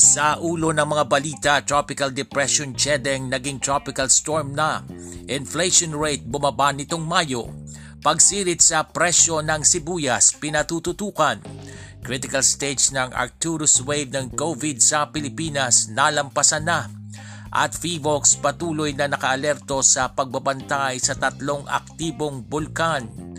Sa ulo ng mga balita, Tropical Depression Chedeng naging tropical storm na. Inflation rate bumaba nitong Mayo. Pagsirit sa presyo ng sibuyas pinatututukan. Critical stage ng Arcturus wave ng COVID sa Pilipinas nalampasan na. At FIVOX patuloy na nakaalerto sa pagbabantay sa tatlong aktibong bulkan.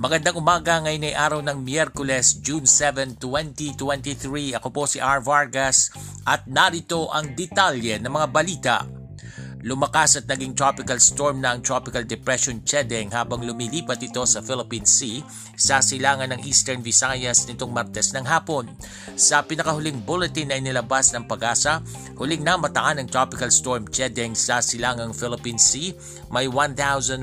Magandang umaga ngayon ay araw ng Miyerkules, June 7, 2023. Ako po si R. Vargas at narito ang detalye ng mga balita Lumakas at naging tropical storm na ang Tropical Depression Chedeng habang lumilipat ito sa Philippine Sea sa silangan ng Eastern Visayas nitong Martes ng hapon. Sa pinakahuling bulletin ay nilabas ng pag-asa, huling namataan ng Tropical Storm Chedeng sa silangang Philippine Sea. May 1,170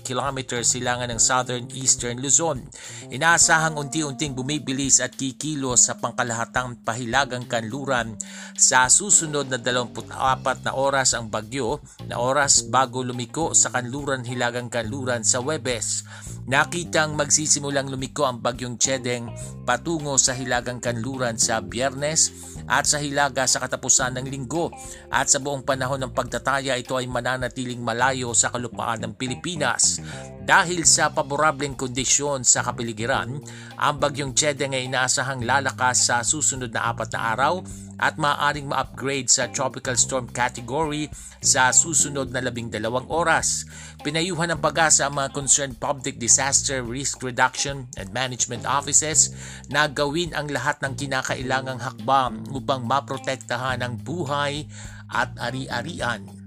km silangan ng Southern Eastern Luzon. Inaasahang unti-unting bumibilis at kikilos sa pangkalahatang pahilagang kanluran sa susunod na 24 na oras ang bagyo na oras bago lumiko sa kanluran hilagang kanluran sa Webes. Nakitang magsisimulang lumiko ang bagyong Chedeng patungo sa hilagang kanluran sa Biyernes at sa hilaga sa katapusan ng linggo at sa buong panahon ng pagtataya ito ay mananatiling malayo sa kalupaan ng Pilipinas. Dahil sa paborableng kondisyon sa kapiligiran, ang bagyong Chedeng ay inaasahang lalakas sa susunod na apat na araw at maaaring ma-upgrade sa tropical storm category sa susunod na labing dalawang oras. Pinayuhan ng pag-asa ang mga concerned public disaster risk reduction and management offices na gawin ang lahat ng kinakailangang hakbang upang maprotektahan ang buhay at ari-arian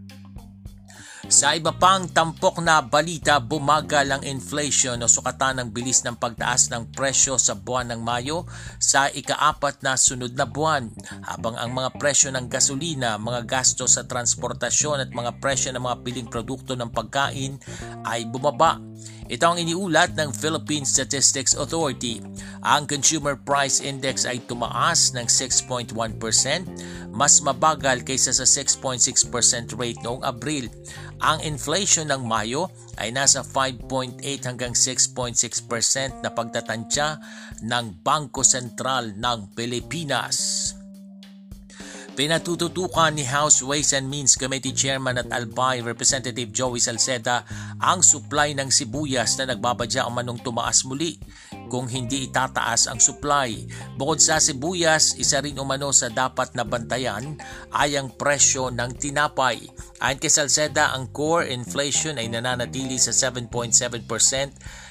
sa iba pang tampok na balita, bumagal ang inflation o sukatan ng bilis ng pagtaas ng presyo sa buwan ng Mayo sa ikaapat na sunod na buwan, habang ang mga presyo ng gasolina, mga gasto sa transportasyon at mga presyo ng mga piling produkto ng pagkain ay bumaba. Ito ang iniulat ng Philippine Statistics Authority. Ang Consumer Price Index ay tumaas ng 6.1%, mas mabagal kaysa sa 6.6% rate noong Abril. Ang inflation ng Mayo ay nasa 5.8 hanggang 6.6% na pagtatansya ng Bangko Sentral ng Pilipinas. Pinatututukan ni House Ways and Means Committee Chairman at Albay Representative Joey Salceda ang supply ng sibuyas na nagbabadya o manong tumaas muli kung hindi itataas ang supply. Bukod sa sibuyas, isa rin umano sa dapat na bantayan ay ang presyo ng tinapay. Ayon kay Salceda, ang core inflation ay nananatili sa 7.7%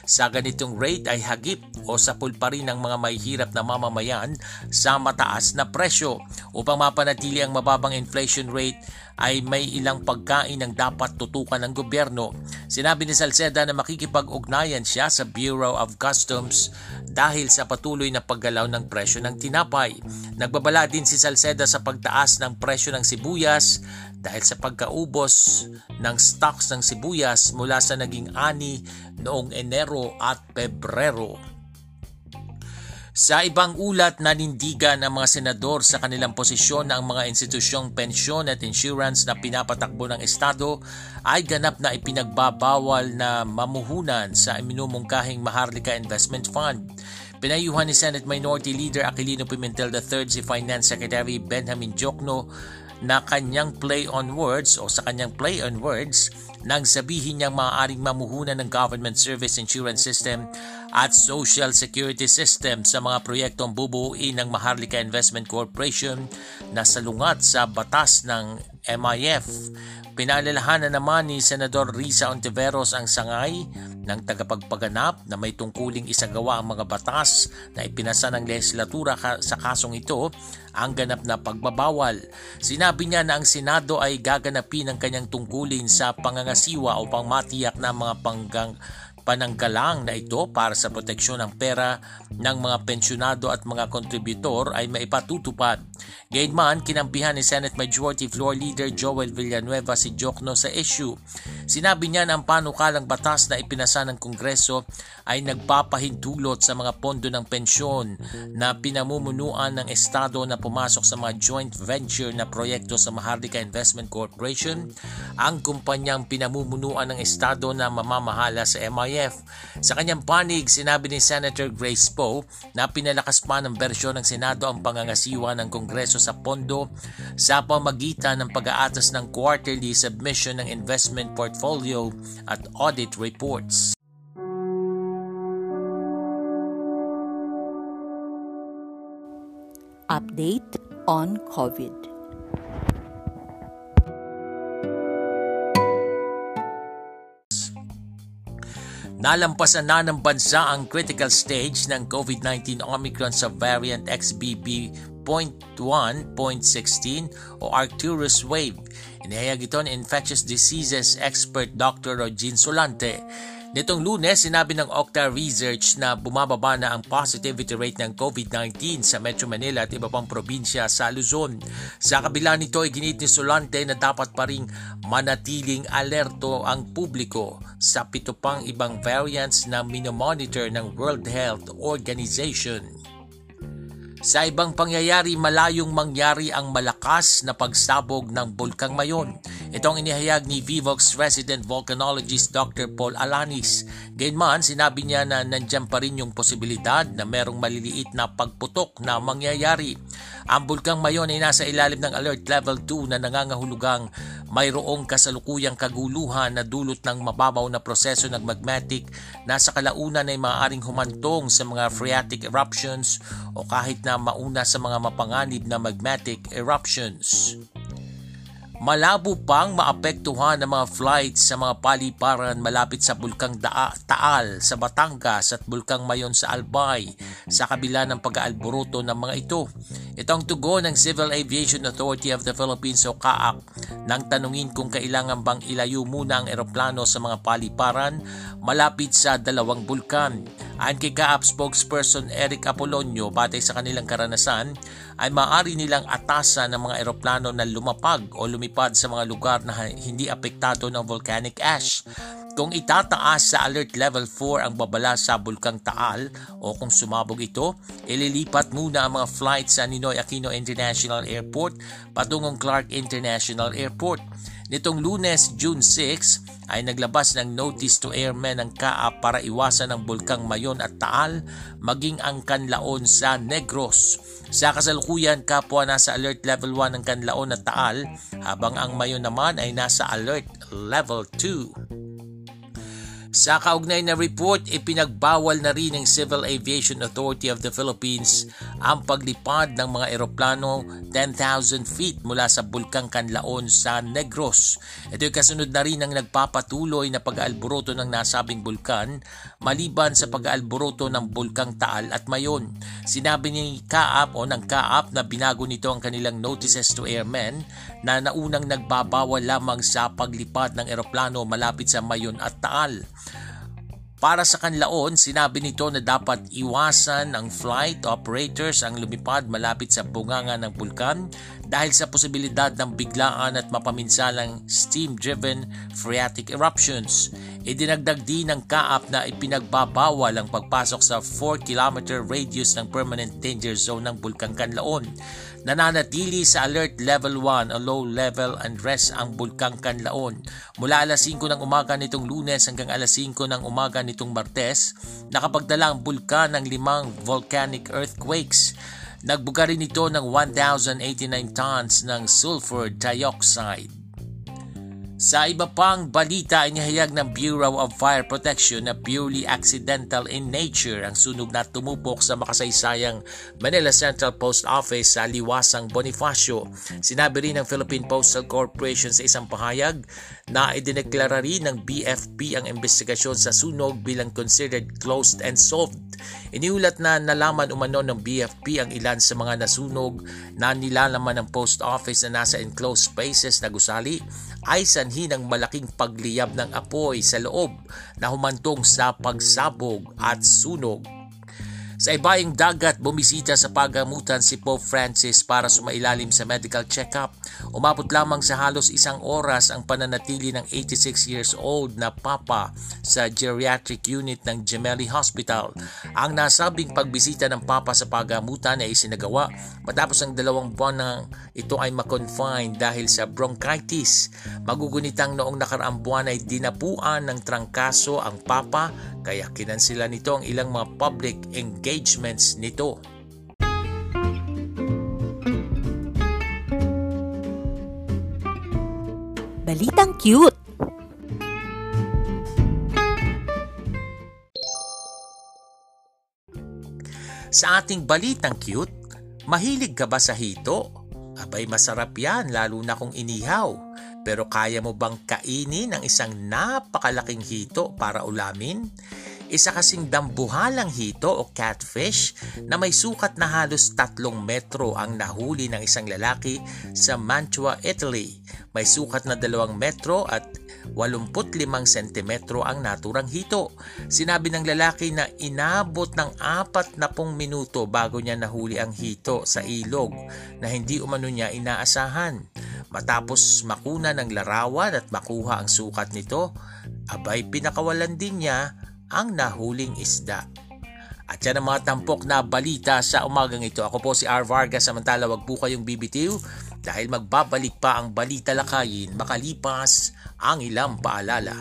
sa ganitong rate ay hagip o sapul pa rin ng mga mahihirap na mamamayan sa mataas na presyo. Upang mapanatili ang mababang inflation rate ay may ilang pagkain ang dapat tutukan ng gobyerno. Sinabi ni Salceda na makikipag-ugnayan siya sa Bureau of Customs dahil sa patuloy na paggalaw ng presyo ng tinapay. Nagbabala din si Salceda sa pagtaas ng presyo ng sibuyas dahil sa pagkaubos ng stocks ng sibuyas mula sa naging ani noong Enero at Pebrero. Sa ibang ulat, nanindigan ang mga senador sa kanilang posisyon na ang mga institusyong pensyon at insurance na pinapatakbo ng Estado ay ganap na ipinagbabawal na mamuhunan sa minumungkahing Maharlika Investment Fund. Pinayuhan ni Senate Minority Leader Aquilino Pimentel III si Finance Secretary Benjamin Jokno na kanyang play on words o sa kanyang play on words nang sabihin niyang maaaring mamuhunan ng government service insurance system at social security system sa mga proyektong bubuuin ng Maharlika Investment Corporation na salungat sa batas ng MIF. Pinalalahanan naman ni Senador Risa Ontiveros ang sangay ng tagapagpaganap na may tungkuling isagawa ang mga batas na ipinasa ng legislatura sa kasong ito ang ganap na pagbabawal. Sinabi niya na ang Senado ay gaganapin ang kanyang tungkulin sa pangangasiwa upang matiyak na mga panggang pananggalang na ito para sa proteksyon ng pera ng mga pensyonado at mga kontributor ay maipatutupad. Gayunman, kinampihan ni Senate Majority Floor Leader Joel Villanueva si Jokno sa issue. Sinabi niya na ang panukalang batas na ipinasa ng Kongreso ay nagpapahintulot sa mga pondo ng pensyon na pinamumunuan ng Estado na pumasok sa mga joint venture na proyekto sa Maharlika Investment Corporation, ang kumpanyang pinamumunuan ng Estado na mamamahala sa MIF. Sa kanyang panig, sinabi ni Senator Grace Poe na pinalakas pa ng bersyon ng Senado ang pangangasiwa ng Kongreso sa pondo sa pamagitan ng pag-aatas ng quarterly submission ng investment portfolio at audit reports. Update on COVID. Nalampasan na ng bansa ang critical stage ng COVID-19 Omicron sa variant XBB.1.16 o Arcturus wave. Inihayag ito ni infectious diseases expert Dr. Rogin Solante Nitong lunes, sinabi ng Octa Research na bumababa na ang positivity rate ng COVID-19 sa Metro Manila at iba pang probinsya sa Luzon. Sa kabila nito, iginit ni Solante na dapat pa ring manatiling alerto ang publiko sa pito pang ibang variants na minomonitor ng World Health Organization. Sa ibang pangyayari, malayong mangyari ang malakas na pagsabog ng Bulkang Mayon. Ito ang inihayag ni Vivox resident volcanologist Dr. Paul Alanis. Gayunman, sinabi niya na nandyan pa rin yung posibilidad na merong maliliit na pagputok na mangyayari. Ang Bulkang Mayon ay nasa ilalim ng Alert Level 2 na nangangahulugang mayroong kasalukuyang kaguluhan na dulot ng mababaw na proseso ng magmatic na sa kalaunan ay maaaring humantong sa mga phreatic eruptions o kahit na mauna sa mga mapanganib na magmatic eruptions. Malabo pang maapektuhan ng mga flights sa mga paliparan malapit sa Bulkang Daa, Taal sa Batangas at Bulkang Mayon sa Albay sa kabila ng pag-aalboroto ng mga ito. Ito ang tugon ng Civil Aviation Authority of the Philippines o CAAC nang tanungin kung kailangan bang ilayo muna ang eroplano sa mga paliparan malapit sa dalawang bulkan. Ayon kay CAAP spokesperson Eric Apolonio, batay sa kanilang karanasan, ay maaari nilang atasan ng mga eroplano na lumapag o lumipad sa mga lugar na hindi apektado ng volcanic ash. Kung itataas sa Alert Level 4 ang babala sa Bulkang Taal o kung sumabog ito, ililipat muna ang mga flights sa Ninoy Aquino International Airport patungong Clark International Airport. Nitong lunes, June 6, ay naglabas ng notice to airmen ng CAAP para iwasan ang Bulkang Mayon at Taal maging ang kanlaon sa Negros. Sa kasalukuyan, kapwa nasa alert level 1 ng kanlaon at Taal habang ang Mayon naman ay nasa alert level 2. Sa kaugnay na report, ipinagbawal na rin ng Civil Aviation Authority of the Philippines ang paglipad ng mga eroplano 10,000 feet mula sa Bulkang Kanlaon sa Negros. Ito ay kasunod na rin ng nagpapatuloy na pag-aalboroto ng nasabing bulkan maliban sa pag-aalboroto ng Bulkang Taal at Mayon. Sinabi ni Kaap o ng Kaap na binago nito ang kanilang notices to airmen na naunang nagbabawal lamang sa paglipad ng eroplano malapit sa Mayon at Taal. Para sa kanlaon, sinabi nito na dapat iwasan ang flight operators ang lumipad malapit sa bunganga ng bulkan dahil sa posibilidad ng biglaan at mapaminsalang steam-driven phreatic eruptions. Idinagdag din ng kaap na ipinagbabawal ang pagpasok sa 4 km radius ng permanent danger zone ng Bulkang Kanlaon nananatili sa alert level 1 o low level unrest ang Bulkang Kanlaon. Mula alas 5 ng umaga nitong lunes hanggang alas 5 ng umaga nitong martes, nakapagdala ang bulkan ng limang volcanic earthquakes. Nagbuga rin ito ng 1,089 tons ng sulfur dioxide. Sa iba pang balita, inihayag ng Bureau of Fire Protection na purely accidental in nature ang sunog na tumupok sa makasaysayang Manila Central Post Office sa Liwasang Bonifacio. Sinabi rin ng Philippine Postal Corporation sa isang pahayag na idineklara rin ng BFP ang investigasyon sa sunog bilang considered closed and solved. Iniulat na nalaman umano ng BFP ang ilan sa mga nasunog na nilalaman ng post office na nasa enclosed spaces na gusali ay sa sanhi ng malaking pagliyab ng apoy sa loob na humantong sa pagsabog at sunog. Sa ibaing dagat, bumisita sa pagamutan si Pope Francis para sumailalim sa medical check-up. Umabot lamang sa halos isang oras ang pananatili ng 86 years old na papa sa geriatric unit ng Gemelli Hospital. Ang nasabing pagbisita ng papa sa pagamutan ay isinagawa matapos ang dalawang buwan na ito ay makonfine dahil sa bronchitis. Magugunitang noong nakaraang buwan ay dinapuan ng trangkaso ang papa kaya kinansila nito ang ilang mga public engagements nito. Balitang cute! Sa ating balitang cute, mahilig ka ba sa hito? Abay masarap yan lalo na kung inihaw. Pero kaya mo bang kainin ang isang napakalaking hito para ulamin? Isa kasing dambuhalang hito o catfish na may sukat na halos tatlong metro ang nahuli ng isang lalaki sa Mantua, Italy. May sukat na dalawang metro at 85 sentimetro ang naturang hito. Sinabi ng lalaki na inabot ng apat na pong minuto bago niya nahuli ang hito sa ilog na hindi umano niya inaasahan. Matapos makuna ng larawan at makuha ang sukat nito, abay pinakawalan din niya ang nahuling isda. At yan ang mga tampok na balita sa umagang ito. Ako po si R. Vargas, samantala wag po kayong bibitiw dahil magbabalik pa ang balita lakayin makalipas ang ilang paalala.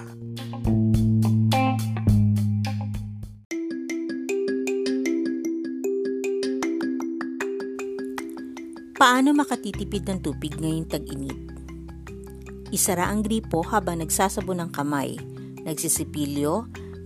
Paano makatitipid ng tubig ngayong tag-init? Isara ang gripo habang nagsasabon ng kamay, nagsisipilyo,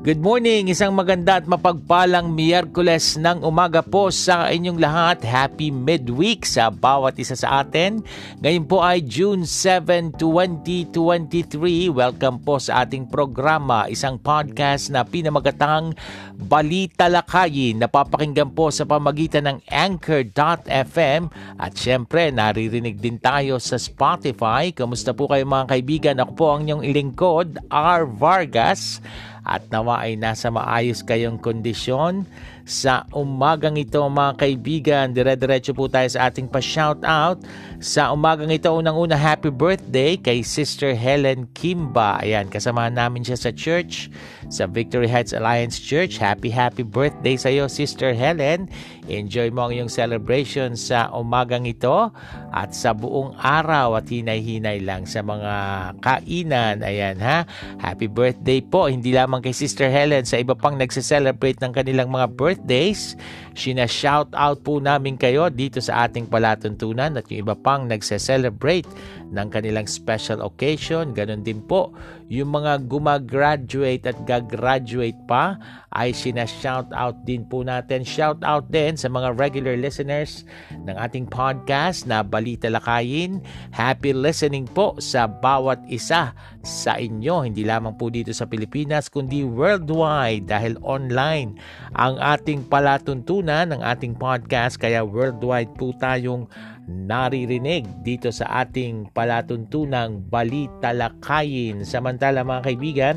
Good morning! Isang maganda at mapagpalang Miyerkules ng umaga po sa inyong lahat. Happy midweek sa bawat isa sa atin. Ngayon po ay June 7, 2023. Welcome po sa ating programa, isang podcast na pinamagatang Balita Lakayin. Napapakinggan po sa pamagitan ng Anchor.fm at syempre naririnig din tayo sa Spotify. Kamusta po kayo mga kaibigan? Ako po ang inyong ilingkod, R. Vargas at nawa ay nasa maayos kayong kondisyon sa umagang ito mga kaibigan. Dire-diretso po tayo sa ating pa-shoutout. Sa umagang ito, unang-una happy birthday kay Sister Helen Kimba. Ayan, kasamahan namin siya sa church, sa Victory Heights Alliance Church. Happy, happy birthday sa iyo, Sister Helen. Enjoy mo ang iyong celebration sa umagang ito at sa buong araw at hinay-hinay lang sa mga kainan. Ayan ha. Happy birthday po. Hindi lamang kay Sister Helen, sa iba pang nagse-celebrate ng kanilang mga birthdays. Sina-shout out po namin kayo dito sa ating palatuntunan at yung iba pang nagse-celebrate ng kanilang special occasion. Ganon din po yung mga gumagraduate at gagraduate pa ay sina-shout out din po natin. Shout out din sa mga regular listeners ng ating podcast na Balita Lakayin. Happy listening po sa bawat isa sa inyo. Hindi lamang po dito sa Pilipinas kundi worldwide dahil online ang ating palatuntunan ng ating podcast kaya worldwide po tayong naririnig dito sa ating palatuntunang Balita Lakayin. Samantala mga kaibigan,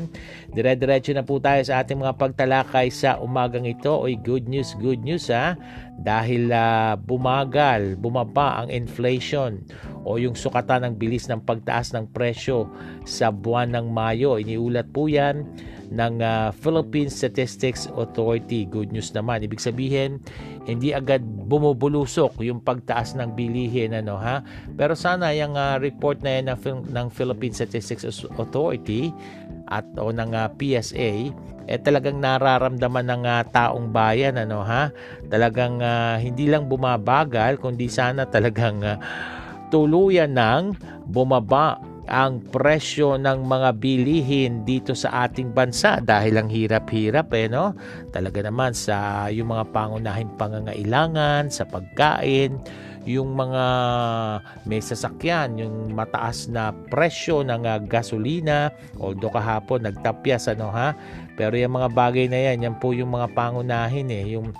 dire-diretso na po tayo sa ating mga pagtalakay sa umagang ito. Oy, good news, good news ha. Dahil uh, bumagal, bumaba ang inflation o yung sukatan ng bilis ng pagtaas ng presyo sa buwan ng Mayo. Iniulat po yan ng uh, Philippine Statistics Authority. Good news naman. Ibig sabihin, hindi agad bumubulusok yung pagtaas ng bilihin ano ha? Pero sana yung uh, report na yan ng, ng Philippine Statistics Authority at o ng uh, PSA eh talagang nararamdaman ng uh, taong bayan ano ha? Talagang uh, hindi lang bumabagal kundi sana talagang uh, tuluyan ng bumaba ang presyo ng mga bilihin dito sa ating bansa dahil ang hirap-hirap eh no? Talaga naman sa yung mga pangunahing pangangailangan sa pagkain yung mga may sasakyan, yung mataas na presyo ng uh, gasolina, although kahapon nagtapyas ano ha, pero yung mga bagay na yan, yan po yung mga pangunahin eh, yung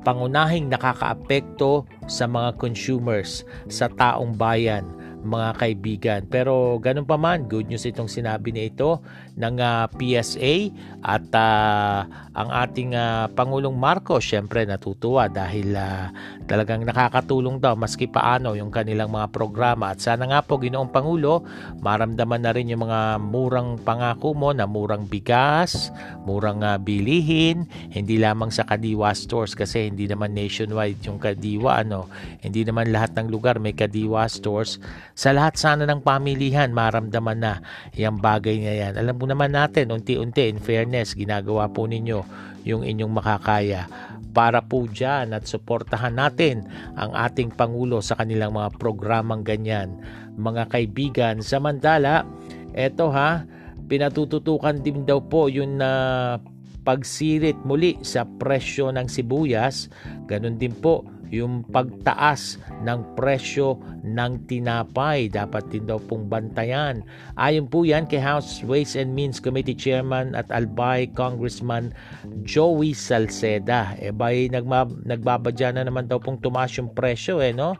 pangunahing nakakaapekto sa mga consumers, sa taong bayan mga kaibigan. Pero ganun pa man, good news itong sinabi ni ito ng uh, ah, PSA at uh, ang ating uh, Pangulong Marcos syempre natutuwa dahil uh, talagang nakakatulong daw maski paano yung kanilang mga programa. At sana nga po Ginoong Pangulo maramdaman na rin yung mga murang pangako mo na murang bigas, murang uh, bilihin, hindi lamang sa Kadiwa stores kasi hindi naman nationwide yung Kadiwa ano, hindi naman lahat ng lugar may Kadiwa stores sa lahat sana ng pamilihan, maramdaman na yung bagay niya yan. Alam po naman natin, unti-unti, in fairness, ginagawa po ninyo yung inyong makakaya para po dyan at suportahan natin ang ating Pangulo sa kanilang mga programang ganyan. Mga kaibigan, samantala, eto ha, pinatututukan din daw po yung na uh, pagsirit muli sa presyo ng sibuyas. Ganun din po yung pagtaas ng presyo ng tinapay. Dapat din daw pong bantayan. Ayon po yan kay House Ways and Means Committee Chairman at Albay Congressman Joey Salceda. E bay nagma, nagbabadya na naman daw pong tumaas yung presyo eh no?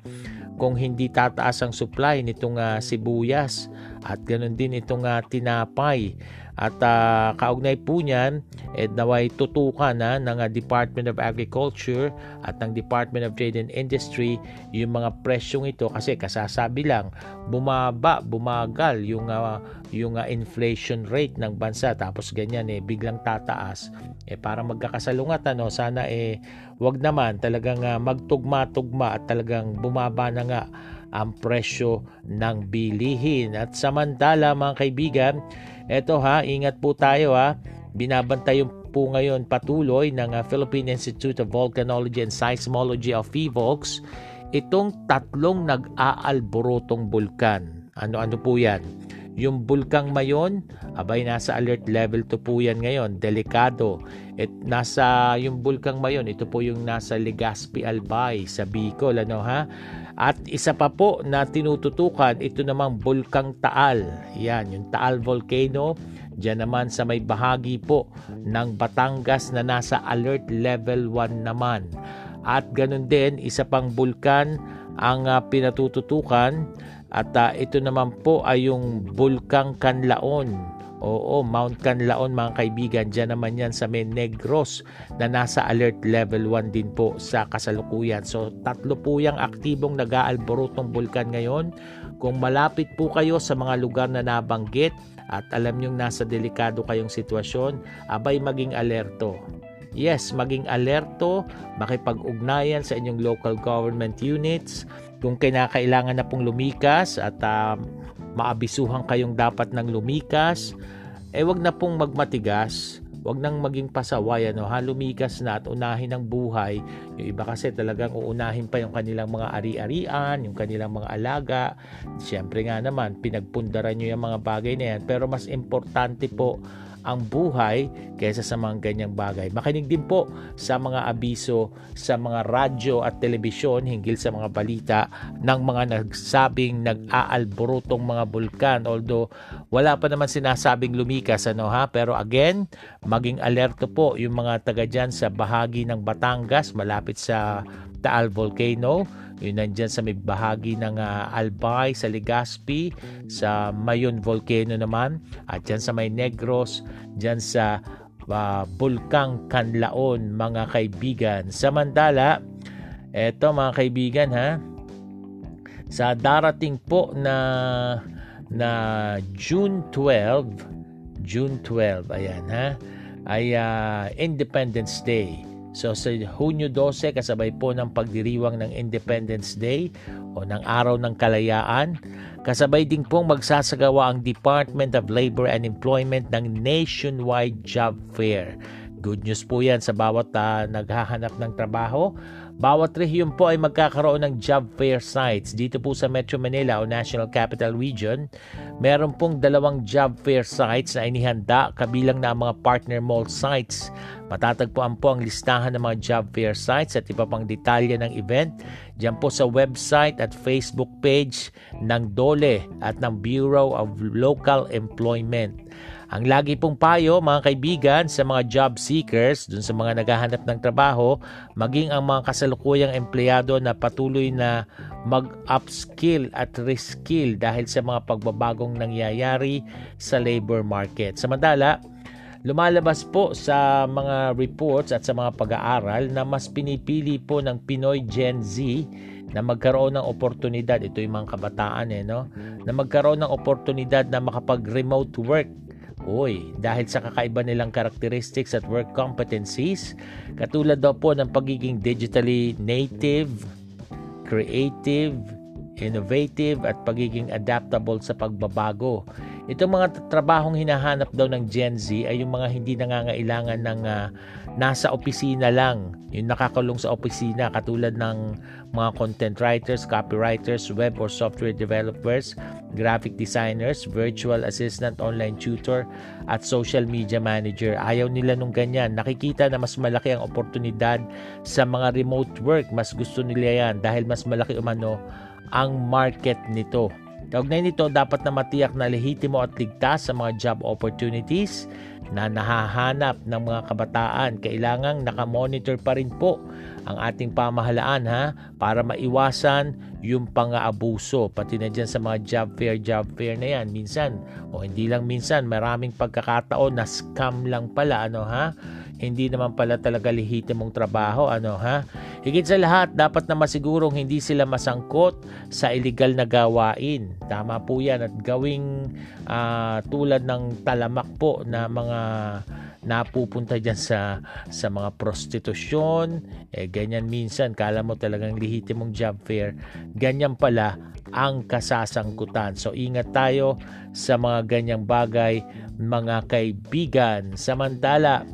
Kung hindi tataas ang supply nitong uh, sibuyas at ganoon din itong uh, tinapay. At uh, kaugnay po niyan, eh, naway tutukan na ng uh, Department of Agriculture at ng Department of Trade and Industry yung mga presyong ito kasi kasasabi lang bumaba, bumagal yung uh, yung uh, inflation rate ng bansa tapos ganyan eh biglang tataas eh para magkakasalungat ano sana eh wag naman talagang uh, magtugma-tugma at talagang bumaba na nga ang presyo ng bilihin. At samantala mga kaibigan, eto ha, ingat po tayo ha. Binabantay po ngayon patuloy ng uh, Philippine Institute of Volcanology and Seismology of PHIVOLCS itong tatlong nag-aalborotong bulkan. Ano-ano po yan? Yung bulkang Mayon, abay nasa alert level 2 po yan ngayon, delikado. At nasa yung bulkang Mayon, ito po yung nasa Legazpi Albay sa Bicol, ano ha? At isa pa po na tinututukan, ito namang Bulkang Taal. Yan, yung Taal Volcano. Diyan naman sa may bahagi po ng Batangas na nasa alert level 1 naman. At ganun din, isa pang bulkan ang uh, pinatututukan at uh, ito naman po ay yung Bulkang Kanlaon Oo, Mount Canlaon mga kaibigan, dyan naman yan sa may Negros na nasa alert level 1 din po sa kasalukuyan. So tatlo po yung aktibong nag-aalborotong bulkan ngayon. Kung malapit po kayo sa mga lugar na nabanggit at alam nyo nasa delikado kayong sitwasyon, abay maging alerto. Yes, maging alerto, makipag-ugnayan sa inyong local government units, kung kinakailangan na pong lumikas at uh, maabisuhan kayong dapat ng lumikas, eh wag na pong magmatigas, wag nang maging pasaway ano, ha, lumikas na at unahin ang buhay. Yung iba kasi talagang uunahin pa yung kanilang mga ari-arian, yung kanilang mga alaga. Siyempre nga naman, pinagpundaran nyo yung mga bagay na yan. Pero mas importante po ang buhay kaysa sa mga ganyang bagay. Makinig din po sa mga abiso sa mga radyo at telebisyon hinggil sa mga balita ng mga nagsabing nag-aalborotong mga bulkan. Although wala pa naman sinasabing lumikas ano ha, pero again, maging alerto po yung mga taga dyan sa bahagi ng Batangas malapit sa Taal Volcano. Yun nandyan sa may bahagi ng uh, Albay, sa Legazpi, sa Mayon Volcano naman, at dyan sa may Negros, dyan sa uh, Bulkang Kanlaon, mga kaibigan. Samantala, eto mga kaibigan ha, sa darating po na na June 12, June 12, ayan ha, ay uh, Independence Day So sa Hunyo 12 kasabay po ng pagdiriwang ng Independence Day o ng Araw ng Kalayaan, kasabay din pong magsasagawa ang Department of Labor and Employment ng nationwide job fair. Good news po yan sa bawat uh, naghahanap ng trabaho bawat rehiyon po ay magkakaroon ng job fair sites. Dito po sa Metro Manila o National Capital Region, meron pong dalawang job fair sites na inihanda kabilang na ang mga partner mall sites. Matatagpuan po ang listahan ng mga job fair sites at iba pang detalye ng event Diyan po sa website at Facebook page ng DOLE at ng Bureau of Local Employment. Ang lagi pong payo mga kaibigan sa mga job seekers, dun sa mga naghahanap ng trabaho, maging ang mga kasalukuyang empleyado na patuloy na mag-upskill at reskill dahil sa mga pagbabagong nangyayari sa labor market. Samantala, lumalabas po sa mga reports at sa mga pag-aaral na mas pinipili po ng Pinoy Gen Z na magkaroon ng oportunidad, ito yung mga kabataan eh, no? na magkaroon ng oportunidad na makapag-remote work Uy, dahil sa kakaiba nilang characteristics at work competencies, katulad daw po ng pagiging digitally native, creative, innovative at pagiging adaptable sa pagbabago. Itong mga trabahong hinahanap daw ng Gen Z ay yung mga hindi nangangailangan ng uh, nasa opisina lang, yung nakakulong sa opisina katulad ng mga content writers, copywriters, web or software developers, graphic designers, virtual assistant, online tutor, at social media manager. Ayaw nila nung ganyan. Nakikita na mas malaki ang oportunidad sa mga remote work. Mas gusto nila yan dahil mas malaki umano ang market nito. Kaugnay nito, dapat na matiyak na lehitimo at ligtas sa mga job opportunities na nahahanap ng mga kabataan. Kailangang nakamonitor pa rin po ang ating pamahalaan ha para maiwasan yung pang-aabuso pati na dyan sa mga job fair job fair na yan minsan o hindi lang minsan maraming pagkakataon na scam lang pala ano ha hindi naman pala talaga lehitimong trabaho ano ha? Higit sa lahat dapat na masigurong hindi sila masangkot sa illegal na gawain. Tama po yan. At gawing uh, tulad ng talamak po na mga napupunta dyan sa, sa mga prostitusyon, eh, ganyan minsan, kala mo talagang lehitimong job fair, ganyan pala ang kasasangkutan. So ingat tayo sa mga ganyang bagay, mga kaibigan. Samantala,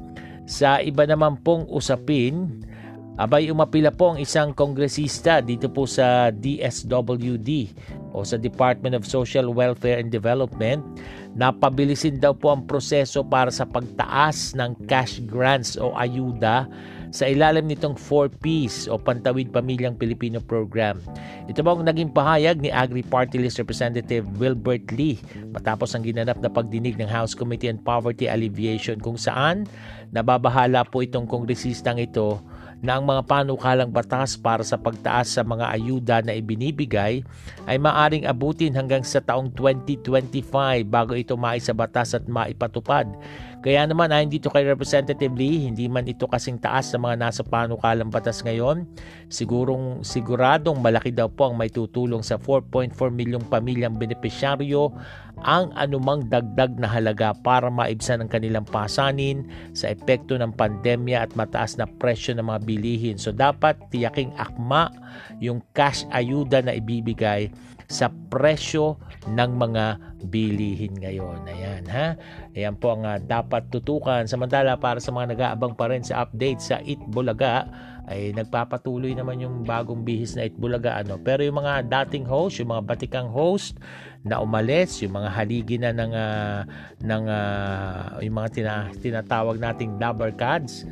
sa iba naman pong usapin, Abay umapila po ang isang kongresista dito po sa DSWD o sa Department of Social Welfare and Development. Napabilisin daw po ang proseso para sa pagtaas ng cash grants o ayuda sa ilalim nitong 4Ps o Pantawid Pamilyang Pilipino Program. Ito po ang naging pahayag ni Agri Party List Representative Wilbert Lee matapos ang ginanap na pagdinig ng House Committee on Poverty Alleviation kung saan nababahala po itong kongresistang ito na ang mga panukalang batas para sa pagtaas sa mga ayuda na ibinibigay ay maaring abutin hanggang sa taong 2025 bago ito maisabatas at maipatupad. Kaya naman ayon dito kay Representative Lee, hindi man ito kasing taas sa mga nasa panukalang batas ngayon, sigurong siguradong malaki daw po ang may tutulong sa 4.4 milyong pamilyang benepisyaryo ang anumang dagdag na halaga para maibsan ang kanilang pasanin sa epekto ng pandemya at mataas na presyo ng mga bilihin. So dapat tiyaking akma yung cash ayuda na ibibigay sa presyo ng mga bilihin ngayon. Ayan ha. Ayan po ang uh, dapat tutukan. Samantala para sa mga nag-aabang pa rin sa update sa It Bulaga ay nagpapatuloy naman yung bagong bihis na It Bulaga ano. Pero yung mga dating host, yung mga batikang host na umalis, yung mga haligi na ng uh, ng uh, yung mga tina, tinatawag nating double cards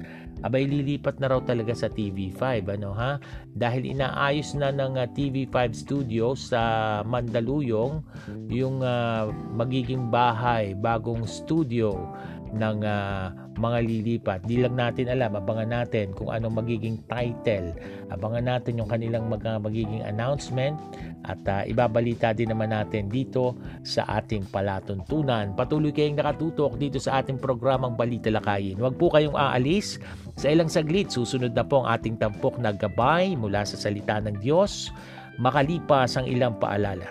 abay lilipat na raw talaga sa TV5 ano ha? Dahil inaayos na ng uh, ah, TV5 studio sa Mandaluyong yung uh, magiging bahay bagong studio ng uh, mga lilipat. Di lang natin alam, abangan natin kung anong magiging title. Abangan natin yung kanilang mga magiging announcement at uh, ibabalita din naman natin dito sa ating palatuntunan. Patuloy kayong nakatutok dito sa ating programang Balita Lakayin. Huwag po kayong aalis. Sa ilang saglit, susunod na po ang ating tampok na gabay mula sa salita ng Diyos makalipas ang ilang paalala.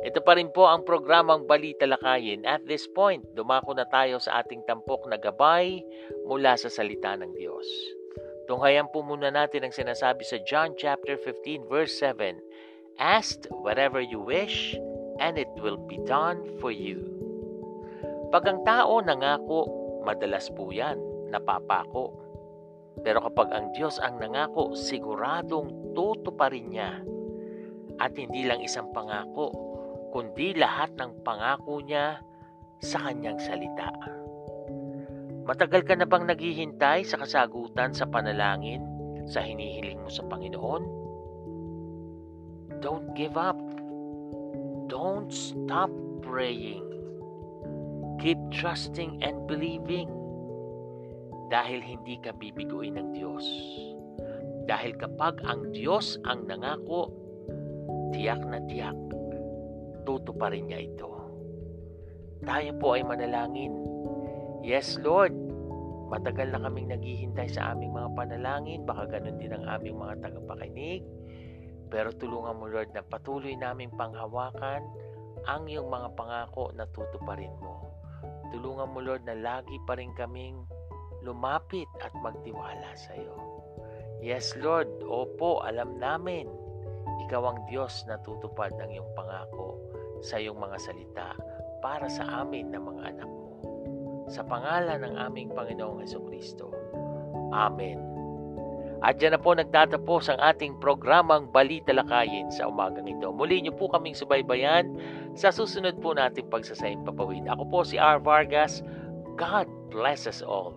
Ito pa rin po ang programang Balita Lakayin. At this point, dumako na tayo sa ating tampok na gabay mula sa salita ng Diyos. Tunghayan po muna natin ang sinasabi sa John chapter 15 verse 7. Ask whatever you wish and it will be done for you. Pag ang tao nangako, madalas po yan, napapako. Pero kapag ang Diyos ang nangako, siguradong tutuparin niya. At hindi lang isang pangako, kundi lahat ng pangako niya sa kanyang salita. Matagal ka na bang naghihintay sa kasagutan sa panalangin sa hinihiling mo sa Panginoon? Don't give up. Don't stop praying. Keep trusting and believing. Dahil hindi ka bibiguin ng Diyos. Dahil kapag ang Diyos ang nangako, tiyak na tiyak, tutuparin niya ito. Tayo po ay manalangin. Yes, Lord, matagal na kaming naghihintay sa aming mga panalangin, baka ganun din ang aming mga tagapakinig. Pero tulungan mo, Lord, na patuloy naming panghawakan ang iyong mga pangako na tutuparin mo. Tulungan mo, Lord, na lagi pa rin kaming lumapit at magtiwala sa iyo. Yes, Lord, opo, alam namin, ikaw ang Diyos na tutupad ng iyong pangako sa iyong mga salita para sa amin na mga anak mo. Sa pangalan ng aming Panginoong Heso Kristo. Amen. At dyan na po nagtatapos ang ating programang Balita Lakayin sa umagang ito. Muli niyo po kaming subaybayan sa susunod po nating pagsasayang papawid. Ako po si R. Vargas. God bless us all.